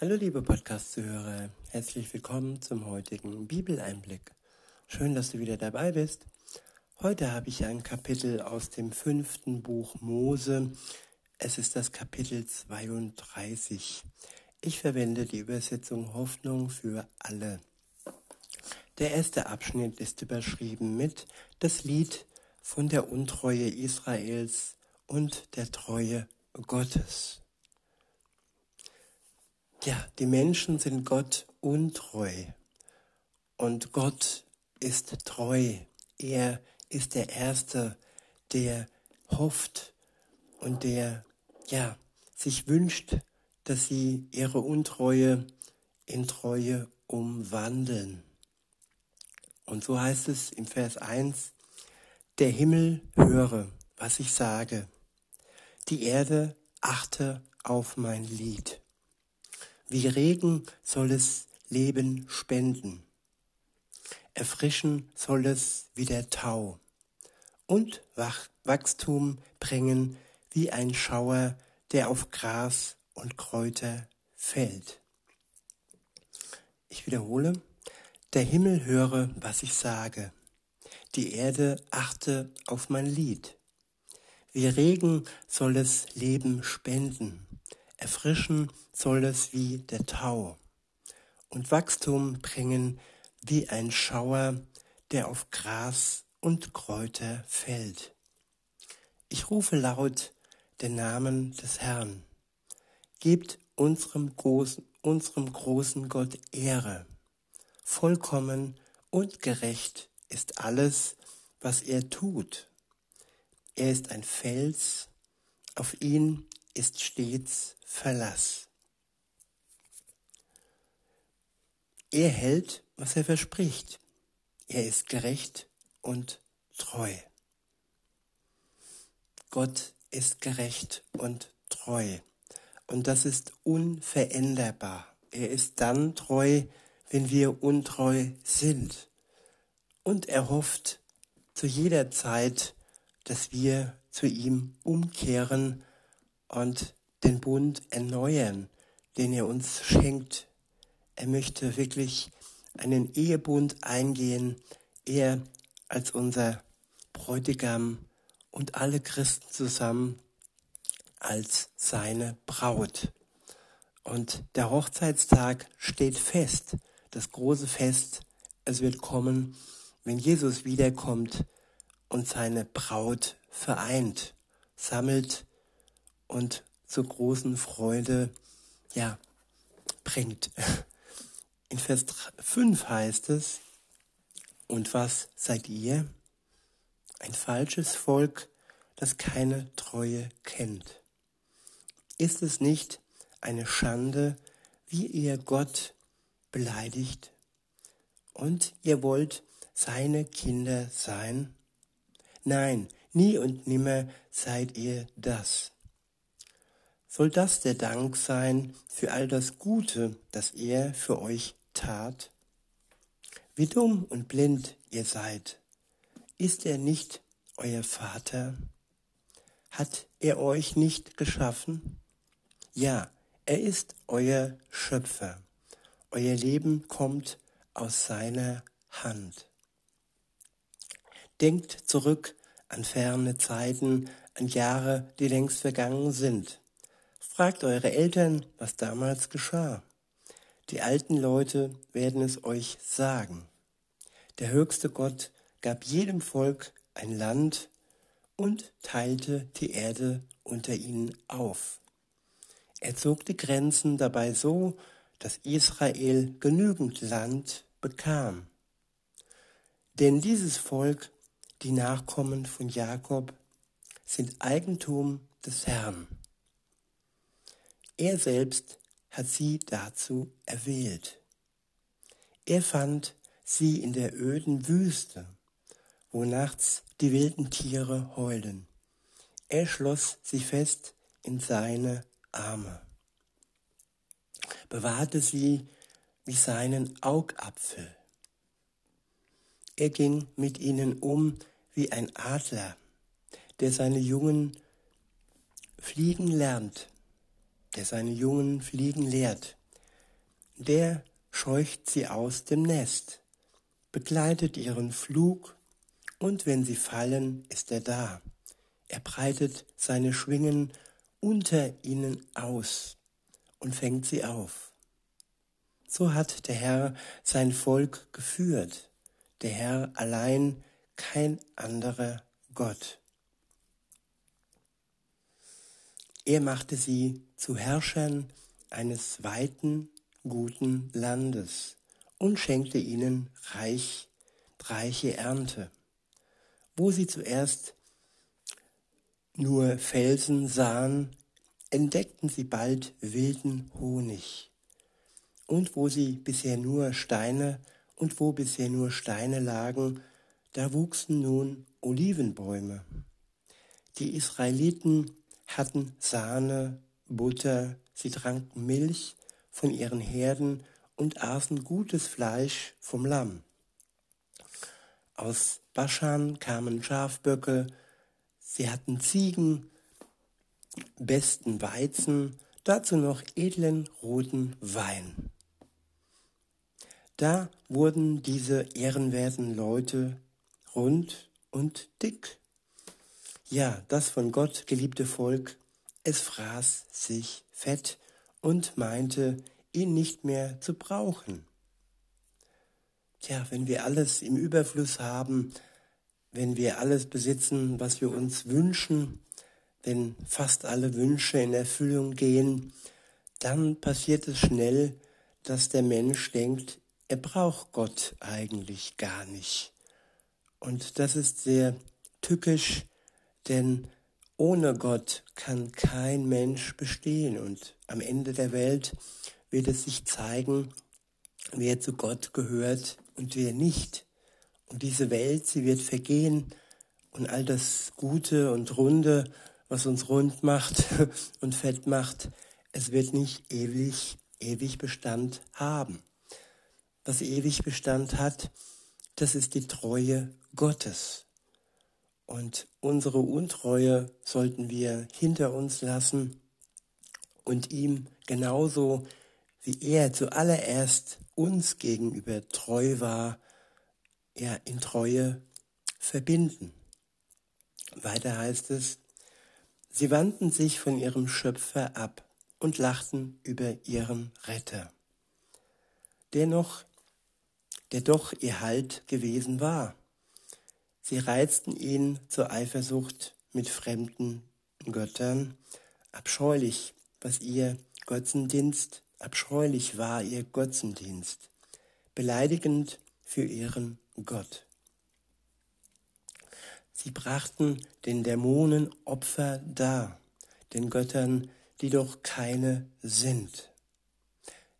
Hallo liebe Podcast-Zuhörer, herzlich willkommen zum heutigen Bibeleinblick. Schön, dass du wieder dabei bist. Heute habe ich ein Kapitel aus dem fünften Buch Mose. Es ist das Kapitel 32. Ich verwende die Übersetzung Hoffnung für alle. Der erste Abschnitt ist überschrieben mit das Lied von der Untreue Israels und der Treue Gottes. Ja, die Menschen sind Gott untreu und Gott ist treu. Er ist der Erste, der hofft und der, ja, sich wünscht, dass sie ihre Untreue in Treue umwandeln. Und so heißt es im Vers 1, der Himmel höre, was ich sage, die Erde achte auf mein Lied. Wie Regen soll es Leben spenden. Erfrischen soll es wie der Tau und Wachstum bringen wie ein Schauer, der auf Gras und Kräuter fällt. Ich wiederhole, der Himmel höre, was ich sage, die Erde achte auf mein Lied. Wie Regen soll es Leben spenden, erfrischen soll es wie der Tau und Wachstum bringen wie ein Schauer, der auf Gras und Kräuter fällt. Ich rufe laut den Namen des Herrn. Gebt unserem großen, unserem großen Gott Ehre. Vollkommen und gerecht ist alles, was er tut. Er ist ein Fels, auf ihn ist stets Verlass. Er hält, was er verspricht. Er ist gerecht und treu. Gott ist gerecht und treu. Und das ist unveränderbar. Er ist dann treu, wenn wir untreu sind. Und er hofft zu jeder Zeit, dass wir zu ihm umkehren und den Bund erneuern, den er uns schenkt. Er möchte wirklich einen Ehebund eingehen, er als unser Bräutigam und alle Christen zusammen als seine Braut. Und der Hochzeitstag steht fest, das große Fest, es wird kommen, wenn Jesus wiederkommt und seine Braut vereint, sammelt und zur großen Freude, ja, bringt. In Vers 5 heißt es, und was seid ihr? Ein falsches Volk, das keine Treue kennt. Ist es nicht eine Schande, wie ihr Gott beleidigt? Und ihr wollt seine Kinder sein? Nein, nie und nimmer seid ihr das. Soll das der Dank sein für all das Gute, das er für euch tat? Wie dumm und blind ihr seid. Ist er nicht euer Vater? Hat er euch nicht geschaffen? Ja, er ist euer Schöpfer. Euer Leben kommt aus seiner Hand. Denkt zurück an ferne Zeiten, an Jahre, die längst vergangen sind. Fragt eure Eltern, was damals geschah. Die alten Leute werden es euch sagen. Der höchste Gott gab jedem Volk ein Land und teilte die Erde unter ihnen auf. Er zog die Grenzen dabei so, dass Israel genügend Land bekam. Denn dieses Volk die Nachkommen von Jakob sind Eigentum des Herrn. Er selbst hat sie dazu erwählt. Er fand sie in der öden Wüste, wo nachts die wilden Tiere heulen. Er schloss sie fest in seine Arme, bewahrte sie wie seinen Augapfel. Er ging mit ihnen um wie ein Adler, der seine Jungen fliegen lernt, der seine Jungen fliegen lehrt. der scheucht sie aus dem Nest, begleitet ihren Flug, und wenn sie fallen, ist er da. Er breitet seine Schwingen unter ihnen aus und fängt sie auf. So hat der Herr sein Volk geführt, der Herr allein kein anderer Gott. Er machte sie zu Herrschern eines weiten, guten Landes und schenkte ihnen reich, reiche Ernte. Wo sie zuerst nur Felsen sahen, entdeckten sie bald wilden Honig. Und wo sie bisher nur Steine und wo bisher nur Steine lagen, da wuchsen nun Olivenbäume. Die Israeliten hatten Sahne, Butter, sie tranken Milch von ihren Herden und aßen gutes Fleisch vom Lamm. Aus Baschan kamen Schafböcke, sie hatten Ziegen, besten Weizen, dazu noch edlen roten Wein. Da wurden diese ehrenwerten Leute rund und dick. Ja, das von Gott geliebte Volk, es fraß sich fett und meinte, ihn nicht mehr zu brauchen. Tja, wenn wir alles im Überfluss haben, wenn wir alles besitzen, was wir uns wünschen, wenn fast alle Wünsche in Erfüllung gehen, dann passiert es schnell, dass der Mensch denkt, er braucht Gott eigentlich gar nicht. Und das ist sehr tückisch, denn ohne Gott kann kein Mensch bestehen und am Ende der Welt wird es sich zeigen, wer zu Gott gehört und wer nicht. Und diese Welt, sie wird vergehen und all das Gute und Runde, was uns rund macht und fett macht, es wird nicht ewig, ewig Bestand haben. Was ewig Bestand hat, das ist die Treue Gottes. Und unsere Untreue sollten wir hinter uns lassen und ihm genauso wie er zuallererst uns gegenüber treu war, ja in Treue verbinden. Weiter heißt es, sie wandten sich von ihrem Schöpfer ab und lachten über ihren Retter, der noch, der doch ihr Halt gewesen war. Sie reizten ihn zur Eifersucht mit fremden Göttern. Abscheulich, was ihr Götzendienst, abscheulich war ihr Götzendienst, beleidigend für ihren Gott. Sie brachten den Dämonen Opfer dar, den Göttern, die doch keine sind.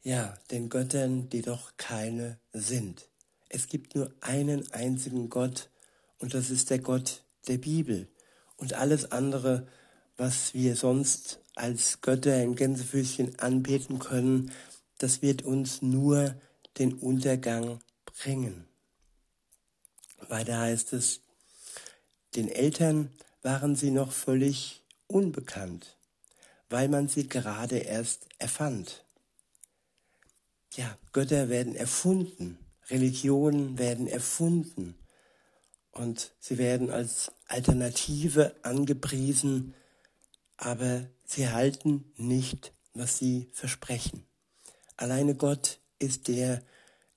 Ja, den Göttern, die doch keine sind. Es gibt nur einen einzigen Gott, und das ist der Gott der Bibel. Und alles andere, was wir sonst als Götter in Gänsefüßchen anbeten können, das wird uns nur den Untergang bringen. Weiter heißt es, den Eltern waren sie noch völlig unbekannt, weil man sie gerade erst erfand. Ja, Götter werden erfunden, Religionen werden erfunden, und sie werden als Alternative angepriesen, aber sie halten nicht, was sie versprechen. Alleine Gott ist der,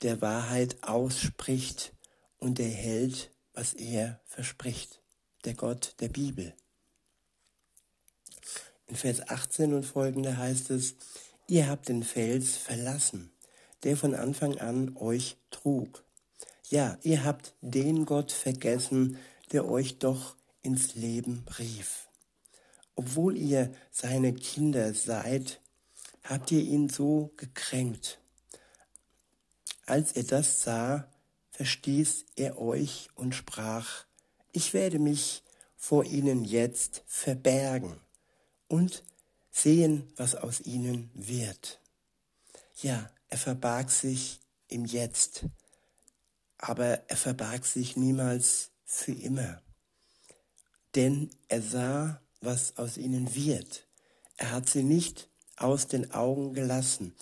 der Wahrheit ausspricht und der hält, was er verspricht, der Gott der Bibel. In Vers 18 und folgende heißt es, ihr habt den Fels verlassen, der von Anfang an euch trug ja, ihr habt den Gott vergessen, der euch doch ins Leben rief. Obwohl ihr seine Kinder seid, habt ihr ihn so gekränkt. Als er das sah, verstieß er euch und sprach, ich werde mich vor ihnen jetzt verbergen und sehen, was aus ihnen wird. Ja, er verbarg sich im Jetzt aber er verbarg sich niemals für immer. Denn er sah, was aus ihnen wird. Er hat sie nicht aus den Augen gelassen.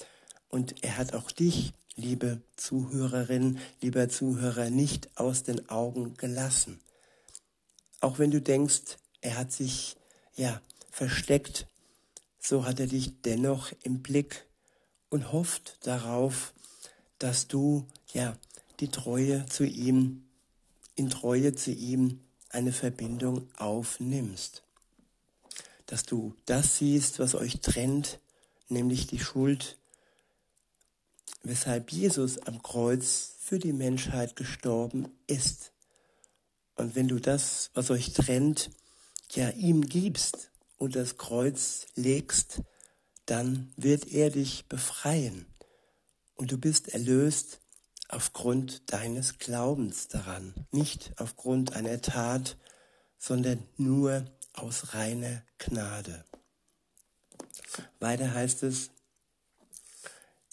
Und er hat auch dich, liebe Zuhörerin, lieber Zuhörer, nicht aus den Augen gelassen. Auch wenn du denkst, er hat sich ja versteckt, so hat er dich dennoch im Blick und hofft darauf, dass du ja die Treue zu ihm, in Treue zu ihm eine Verbindung aufnimmst. Dass du das siehst, was euch trennt, nämlich die Schuld, weshalb Jesus am Kreuz für die Menschheit gestorben ist. Und wenn du das, was euch trennt, ja ihm gibst und das Kreuz legst, dann wird er dich befreien und du bist erlöst aufgrund deines Glaubens daran, nicht aufgrund einer Tat, sondern nur aus reiner Gnade. Weiter heißt es,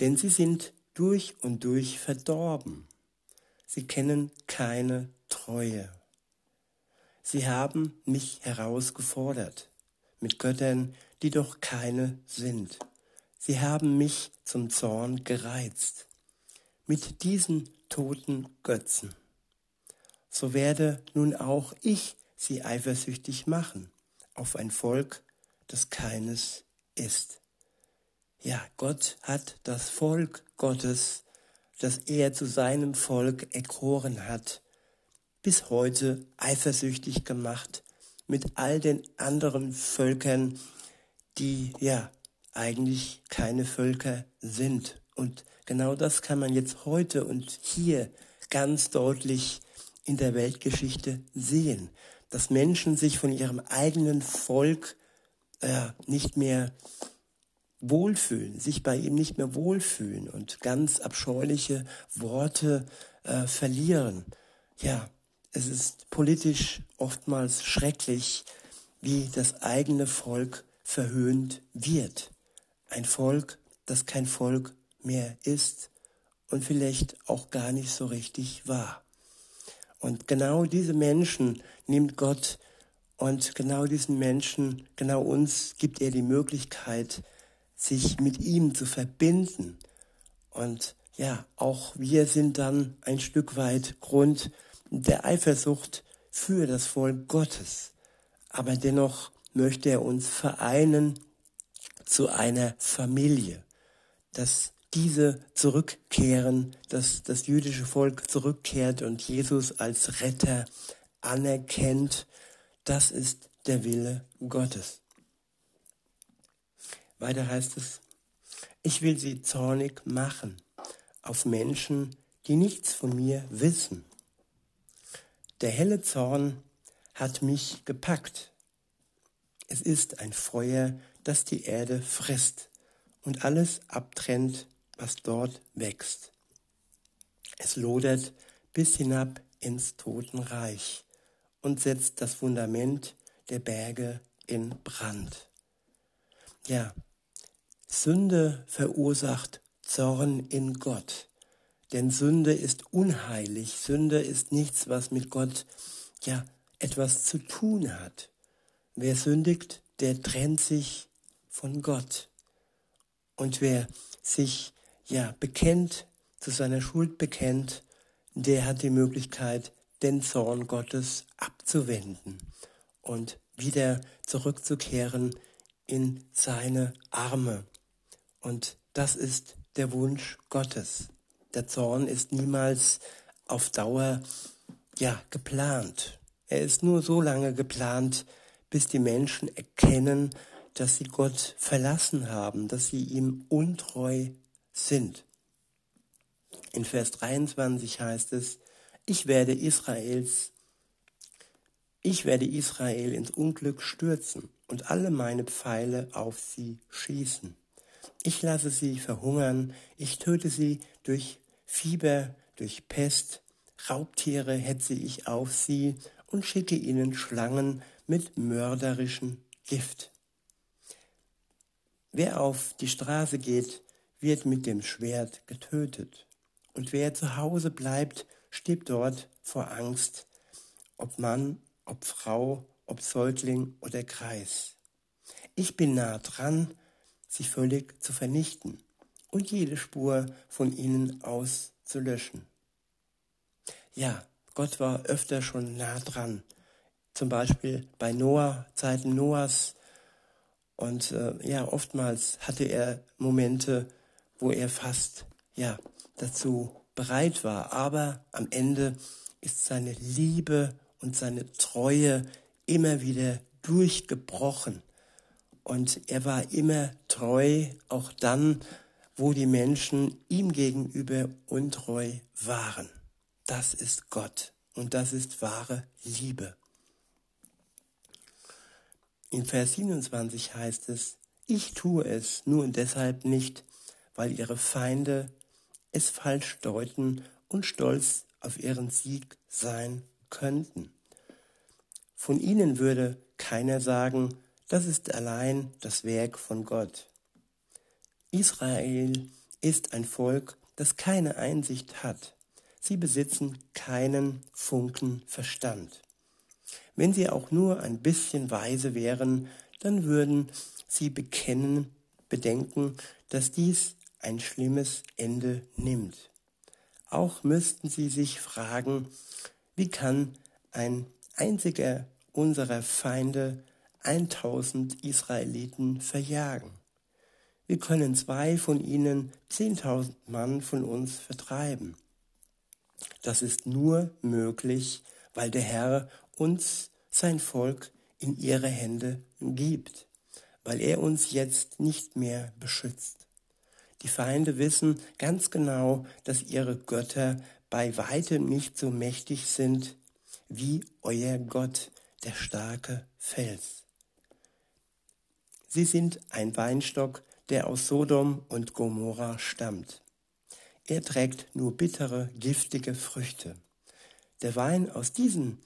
denn sie sind durch und durch verdorben. Sie kennen keine Treue. Sie haben mich herausgefordert mit Göttern, die doch keine sind. Sie haben mich zum Zorn gereizt mit diesen toten Götzen. So werde nun auch ich sie eifersüchtig machen auf ein Volk, das keines ist. Ja, Gott hat das Volk Gottes, das er zu seinem Volk erkoren hat, bis heute eifersüchtig gemacht mit all den anderen Völkern, die ja eigentlich keine Völker sind. Und genau das kann man jetzt heute und hier ganz deutlich in der Weltgeschichte sehen, dass Menschen sich von ihrem eigenen Volk äh, nicht mehr wohlfühlen, sich bei ihm nicht mehr wohlfühlen und ganz abscheuliche Worte äh, verlieren. Ja, es ist politisch oftmals schrecklich, wie das eigene Volk verhöhnt wird. Ein Volk, das kein Volk mehr ist und vielleicht auch gar nicht so richtig war. Und genau diese Menschen nimmt Gott und genau diesen Menschen, genau uns gibt er die Möglichkeit, sich mit ihm zu verbinden. Und ja, auch wir sind dann ein Stück weit Grund der Eifersucht für das Volk Gottes. Aber dennoch möchte er uns vereinen zu einer Familie, dass diese zurückkehren, dass das jüdische Volk zurückkehrt und Jesus als Retter anerkennt. Das ist der Wille Gottes. Weiter heißt es, ich will sie zornig machen auf Menschen, die nichts von mir wissen. Der helle Zorn hat mich gepackt. Es ist ein Feuer, das die Erde frisst und alles abtrennt, was dort wächst. Es lodert bis hinab ins Totenreich und setzt das Fundament der Berge in Brand. Ja, Sünde verursacht Zorn in Gott. Denn Sünde ist unheilig. Sünde ist nichts, was mit Gott ja etwas zu tun hat. Wer sündigt, der trennt sich von Gott. Und wer sich ja bekennt, zu seiner Schuld bekennt, der hat die Möglichkeit, den Zorn Gottes abzuwenden und wieder zurückzukehren in seine Arme. Und das ist der Wunsch Gottes. Der Zorn ist niemals auf Dauer ja geplant. Er ist nur so lange geplant, bis die Menschen erkennen, dass sie Gott verlassen haben, dass sie ihm untreu sind. In Vers 23 heißt es, ich werde Israels, ich werde Israel ins Unglück stürzen und alle meine Pfeile auf sie schießen. Ich lasse sie verhungern, ich töte sie durch Fieber, durch Pest, Raubtiere hetze ich auf sie und schicke ihnen Schlangen mit mörderischem Gift. Wer auf die Straße geht, wird mit dem Schwert getötet. Und wer zu Hause bleibt, stirbt dort vor Angst, ob Mann, ob Frau, ob Säugling oder Kreis. Ich bin nah dran, sie völlig zu vernichten und jede Spur von ihnen auszulöschen. Ja, Gott war öfter schon nah dran. Zum Beispiel bei Noah, Zeiten Noahs. Und äh, ja, oftmals hatte er Momente, wo er fast ja dazu bereit war. Aber am Ende ist seine Liebe und seine Treue immer wieder durchgebrochen. Und er war immer treu, auch dann, wo die Menschen ihm gegenüber untreu waren. Das ist Gott und das ist wahre Liebe. In Vers 27 heißt es, ich tue es nur deshalb nicht, weil ihre Feinde es falsch deuten und stolz auf ihren Sieg sein könnten. Von ihnen würde keiner sagen, das ist allein das Werk von Gott. Israel ist ein Volk, das keine Einsicht hat. Sie besitzen keinen Funken Verstand. Wenn sie auch nur ein bisschen weise wären, dann würden sie bekennen, bedenken, dass dies ein schlimmes Ende nimmt. Auch müssten sie sich fragen, wie kann ein einziger unserer Feinde 1000 Israeliten verjagen? Wir können zwei von ihnen 10.000 Mann von uns vertreiben. Das ist nur möglich, weil der Herr uns sein Volk in ihre Hände gibt, weil er uns jetzt nicht mehr beschützt. Die Feinde wissen ganz genau, dass ihre Götter bei weitem nicht so mächtig sind wie euer Gott, der starke Fels. Sie sind ein Weinstock, der aus Sodom und Gomorra stammt. Er trägt nur bittere, giftige Früchte. Der Wein aus diesen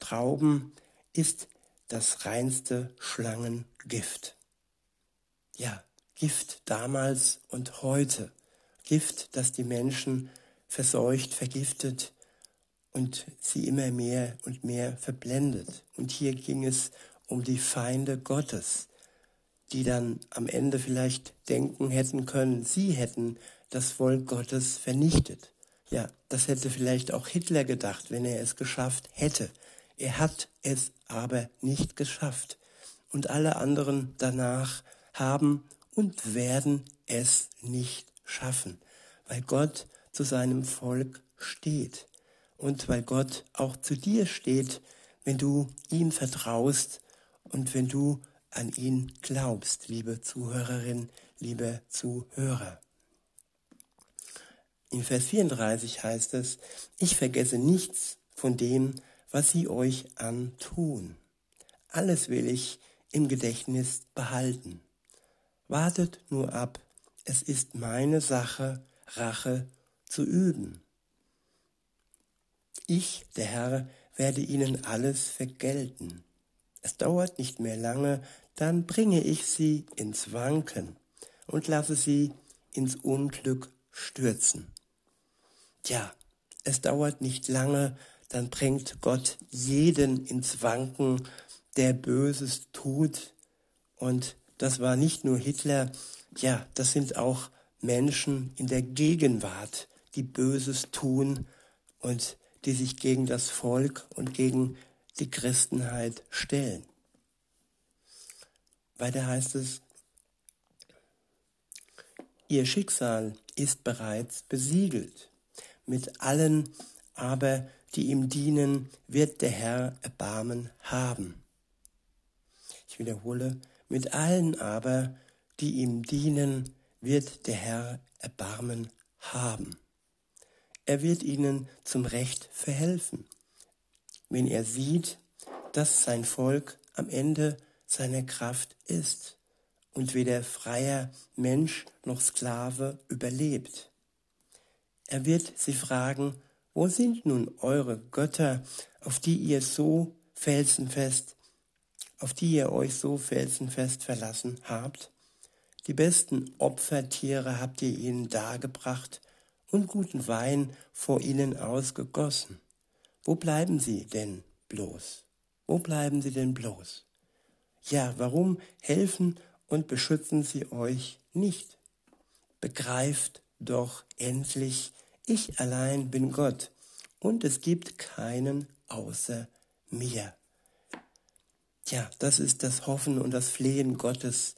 Trauben ist das reinste Schlangengift. Ja, Gift damals und heute. Gift, das die Menschen verseucht, vergiftet und sie immer mehr und mehr verblendet. Und hier ging es um die Feinde Gottes, die dann am Ende vielleicht denken hätten können, sie hätten das Volk Gottes vernichtet. Ja, das hätte vielleicht auch Hitler gedacht, wenn er es geschafft hätte. Er hat es aber nicht geschafft. Und alle anderen danach haben und werden es nicht schaffen, weil Gott zu seinem Volk steht und weil Gott auch zu dir steht, wenn du ihm vertraust und wenn du an ihn glaubst, liebe Zuhörerin, liebe Zuhörer. In Vers 34 heißt es, ich vergesse nichts von dem, was sie euch antun. Alles will ich im Gedächtnis behalten. Wartet nur ab, es ist meine Sache, Rache zu üben. Ich, der Herr, werde ihnen alles vergelten. Es dauert nicht mehr lange, dann bringe ich sie ins Wanken und lasse sie ins Unglück stürzen. Tja, es dauert nicht lange, dann bringt Gott jeden ins Wanken, der Böses tut und das war nicht nur Hitler, ja, das sind auch Menschen in der Gegenwart, die Böses tun und die sich gegen das Volk und gegen die Christenheit stellen. Weiter heißt es, ihr Schicksal ist bereits besiegelt. Mit allen aber, die ihm dienen, wird der Herr Erbarmen haben. Ich wiederhole, mit allen aber, die ihm dienen, wird der Herr Erbarmen haben. Er wird ihnen zum Recht verhelfen, wenn er sieht, dass sein Volk am Ende seiner Kraft ist und weder freier Mensch noch Sklave überlebt. Er wird sie fragen, wo sind nun eure Götter, auf die ihr so felsenfest auf die ihr euch so felsenfest verlassen habt? Die besten Opfertiere habt ihr ihnen dargebracht und guten Wein vor ihnen ausgegossen. Wo bleiben sie denn bloß? Wo bleiben sie denn bloß? Ja, warum helfen und beschützen sie euch nicht? begreift doch endlich, ich allein bin Gott und es gibt keinen außer mir. Ja, das ist das Hoffen und das Flehen Gottes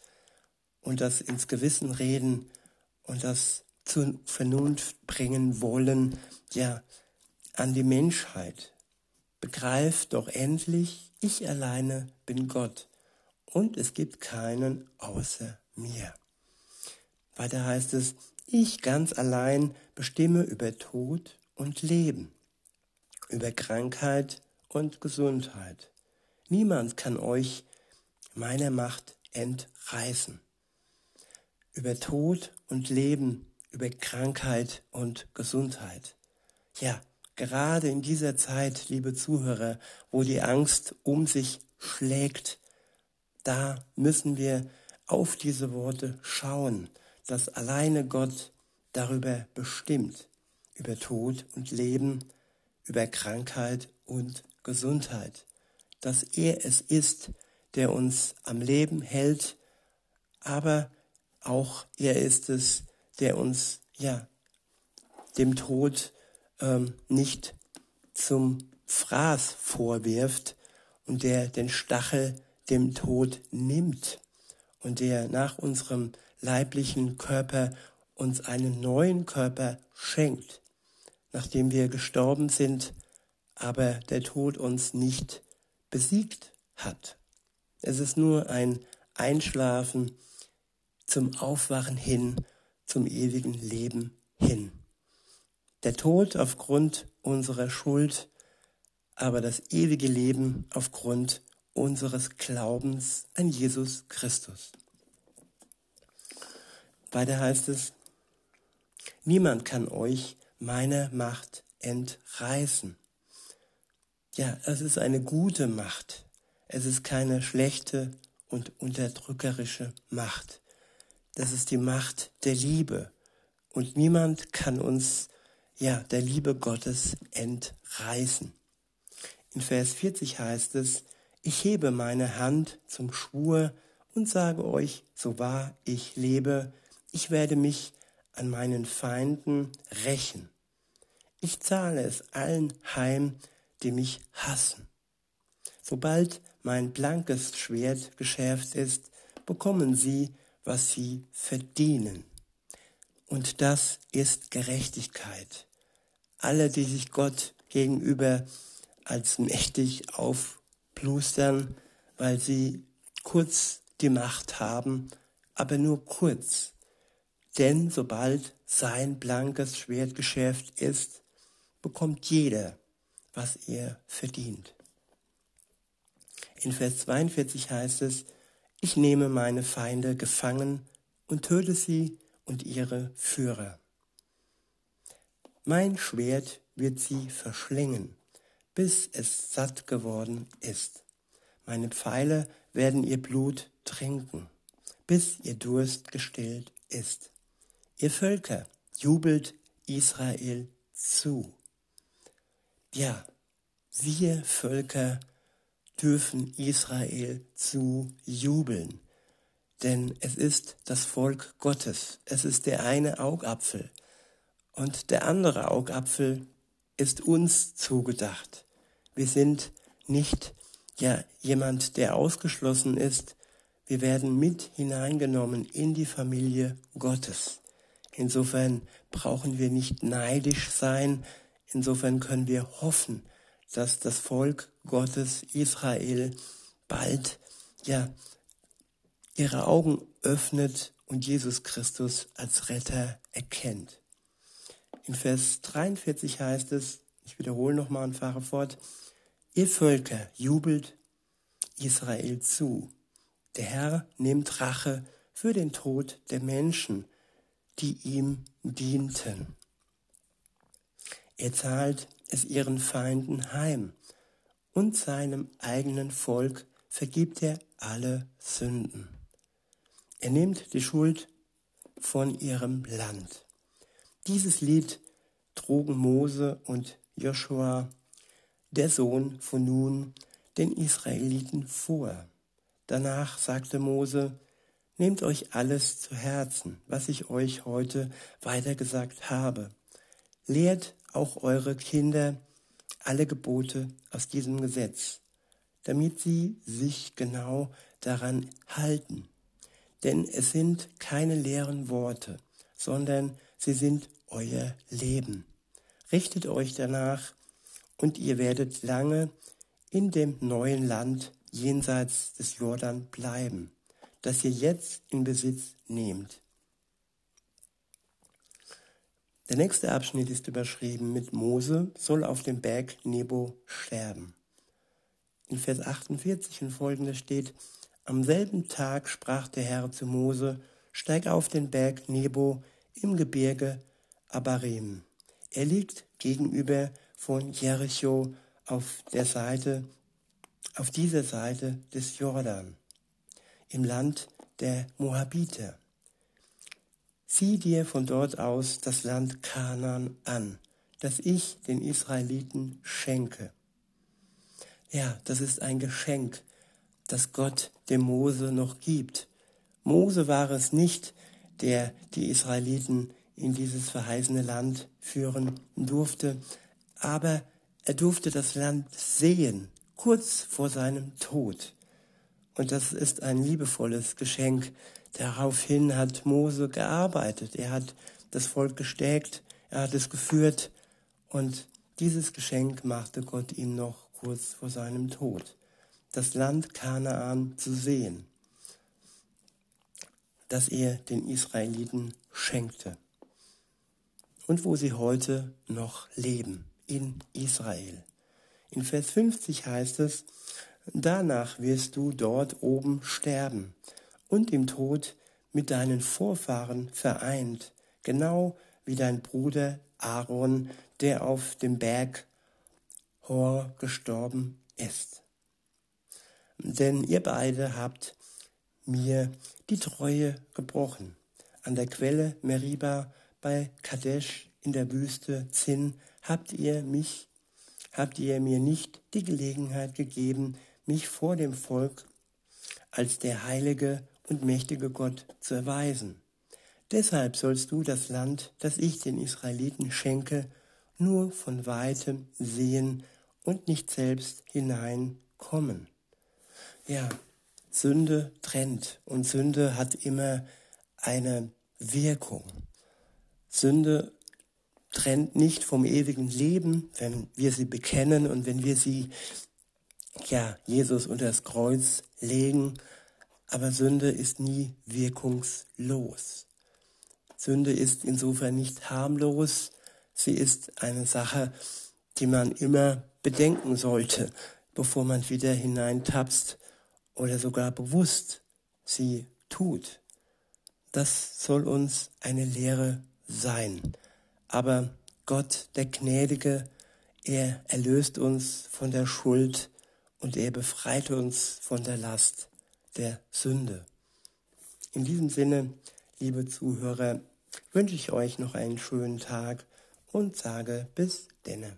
und das ins Gewissen reden und das zur Vernunft bringen wollen, ja, an die Menschheit. Begreift doch endlich, ich alleine bin Gott und es gibt keinen außer mir. Weiter heißt es, ich ganz allein bestimme über Tod und Leben, über Krankheit und Gesundheit. Niemand kann euch meiner Macht entreißen. Über Tod und Leben, über Krankheit und Gesundheit. Ja, gerade in dieser Zeit, liebe Zuhörer, wo die Angst um sich schlägt, da müssen wir auf diese Worte schauen, dass alleine Gott darüber bestimmt, über Tod und Leben, über Krankheit und Gesundheit, dass er es ist, der uns am Leben hält, aber auch er ist es, der uns ja dem Tod ähm, nicht zum Fraß vorwirft und der den Stachel dem Tod nimmt und der nach unserem leiblichen Körper uns einen neuen Körper schenkt, nachdem wir gestorben sind, aber der Tod uns nicht besiegt hat. Es ist nur ein Einschlafen zum Aufwachen hin, zum ewigen Leben hin. Der Tod aufgrund unserer Schuld, aber das ewige Leben aufgrund unseres Glaubens an Jesus Christus. Weiter heißt es, niemand kann euch meiner Macht entreißen. Ja, es ist eine gute Macht. Es ist keine schlechte und unterdrückerische Macht. Das ist die Macht der Liebe. Und niemand kann uns, ja, der Liebe Gottes entreißen. In Vers 40 heißt es, ich hebe meine Hand zum Schwur und sage euch, so wahr ich lebe, ich werde mich an meinen Feinden rächen. Ich zahle es allen heim, die mich hassen. Sobald mein blankes Schwert geschärft ist, bekommen sie, was sie verdienen. Und das ist Gerechtigkeit. Alle, die sich Gott gegenüber als mächtig aufplustern, weil sie kurz die Macht haben, aber nur kurz. Denn sobald sein blankes Schwert geschärft ist, bekommt jeder, was er verdient. In Vers 42 heißt es, ich nehme meine Feinde gefangen und töte sie und ihre Führer. Mein Schwert wird sie verschlingen, bis es satt geworden ist. Meine Pfeile werden ihr Blut trinken, bis ihr Durst gestillt ist. Ihr Völker, jubelt Israel zu. Ja, wir Völker dürfen Israel zu jubeln, denn es ist das Volk Gottes, es ist der eine Augapfel und der andere Augapfel ist uns zugedacht. Wir sind nicht ja jemand, der ausgeschlossen ist, wir werden mit hineingenommen in die Familie Gottes. Insofern brauchen wir nicht neidisch sein. Insofern können wir hoffen, dass das Volk Gottes Israel bald ja ihre Augen öffnet und Jesus Christus als Retter erkennt. In Vers 43 heißt es, ich wiederhole nochmal und fahre fort, ihr Völker jubelt Israel zu. Der Herr nimmt Rache für den Tod der Menschen, die ihm dienten. Er zahlt es ihren Feinden heim und seinem eigenen Volk vergibt er alle Sünden. Er nimmt die Schuld von ihrem Land. Dieses Lied trugen Mose und Joshua, der Sohn von Nun, den Israeliten vor. Danach sagte Mose, Nehmt euch alles zu Herzen, was ich euch heute weitergesagt habe. Lehrt auch eure Kinder alle Gebote aus diesem Gesetz, damit sie sich genau daran halten. Denn es sind keine leeren Worte, sondern sie sind euer Leben. Richtet euch danach und ihr werdet lange in dem neuen Land jenseits des Jordan bleiben, das ihr jetzt in Besitz nehmt. Der nächste Abschnitt ist überschrieben mit Mose soll auf dem Berg Nebo sterben. In Vers 48 und folgende steht, am selben Tag sprach der Herr zu Mose, steig auf den Berg Nebo im Gebirge Abarim. Er liegt gegenüber von Jericho auf der Seite, auf dieser Seite des Jordan, im Land der Moabiter. Sieh dir von dort aus das Land Kanaan an, das ich den Israeliten schenke. Ja, das ist ein Geschenk, das Gott dem Mose noch gibt. Mose war es nicht, der die Israeliten in dieses verheißene Land führen durfte, aber er durfte das Land sehen, kurz vor seinem Tod. Und das ist ein liebevolles Geschenk. Daraufhin hat Mose gearbeitet. Er hat das Volk gestärkt, er hat es geführt und dieses Geschenk machte Gott ihm noch kurz vor seinem Tod. Das Land Kanaan zu sehen, das er den Israeliten schenkte und wo sie heute noch leben, in Israel. In Vers 50 heißt es, danach wirst du dort oben sterben und im Tod mit deinen Vorfahren vereint, genau wie dein Bruder Aaron, der auf dem Berg Hor gestorben ist. Denn ihr beide habt mir die Treue gebrochen. An der Quelle Meriba bei Kadesh in der Wüste Zinn habt ihr mich, habt ihr mir nicht die Gelegenheit gegeben, mich vor dem Volk als der heilige und mächtige Gott zu erweisen. Deshalb sollst du das Land, das ich den Israeliten schenke, nur von weitem sehen und nicht selbst hineinkommen. Ja, Sünde trennt und Sünde hat immer eine Wirkung. Sünde trennt nicht vom ewigen Leben, wenn wir sie bekennen und wenn wir sie, ja, Jesus unter das Kreuz legen. Aber Sünde ist nie wirkungslos. Sünde ist insofern nicht harmlos. Sie ist eine Sache, die man immer bedenken sollte, bevor man wieder hineintapst oder sogar bewusst sie tut. Das soll uns eine Lehre sein. Aber Gott, der Gnädige, er erlöst uns von der Schuld und er befreit uns von der Last der Sünde. In diesem Sinne, liebe Zuhörer, wünsche ich euch noch einen schönen Tag und sage bis denne.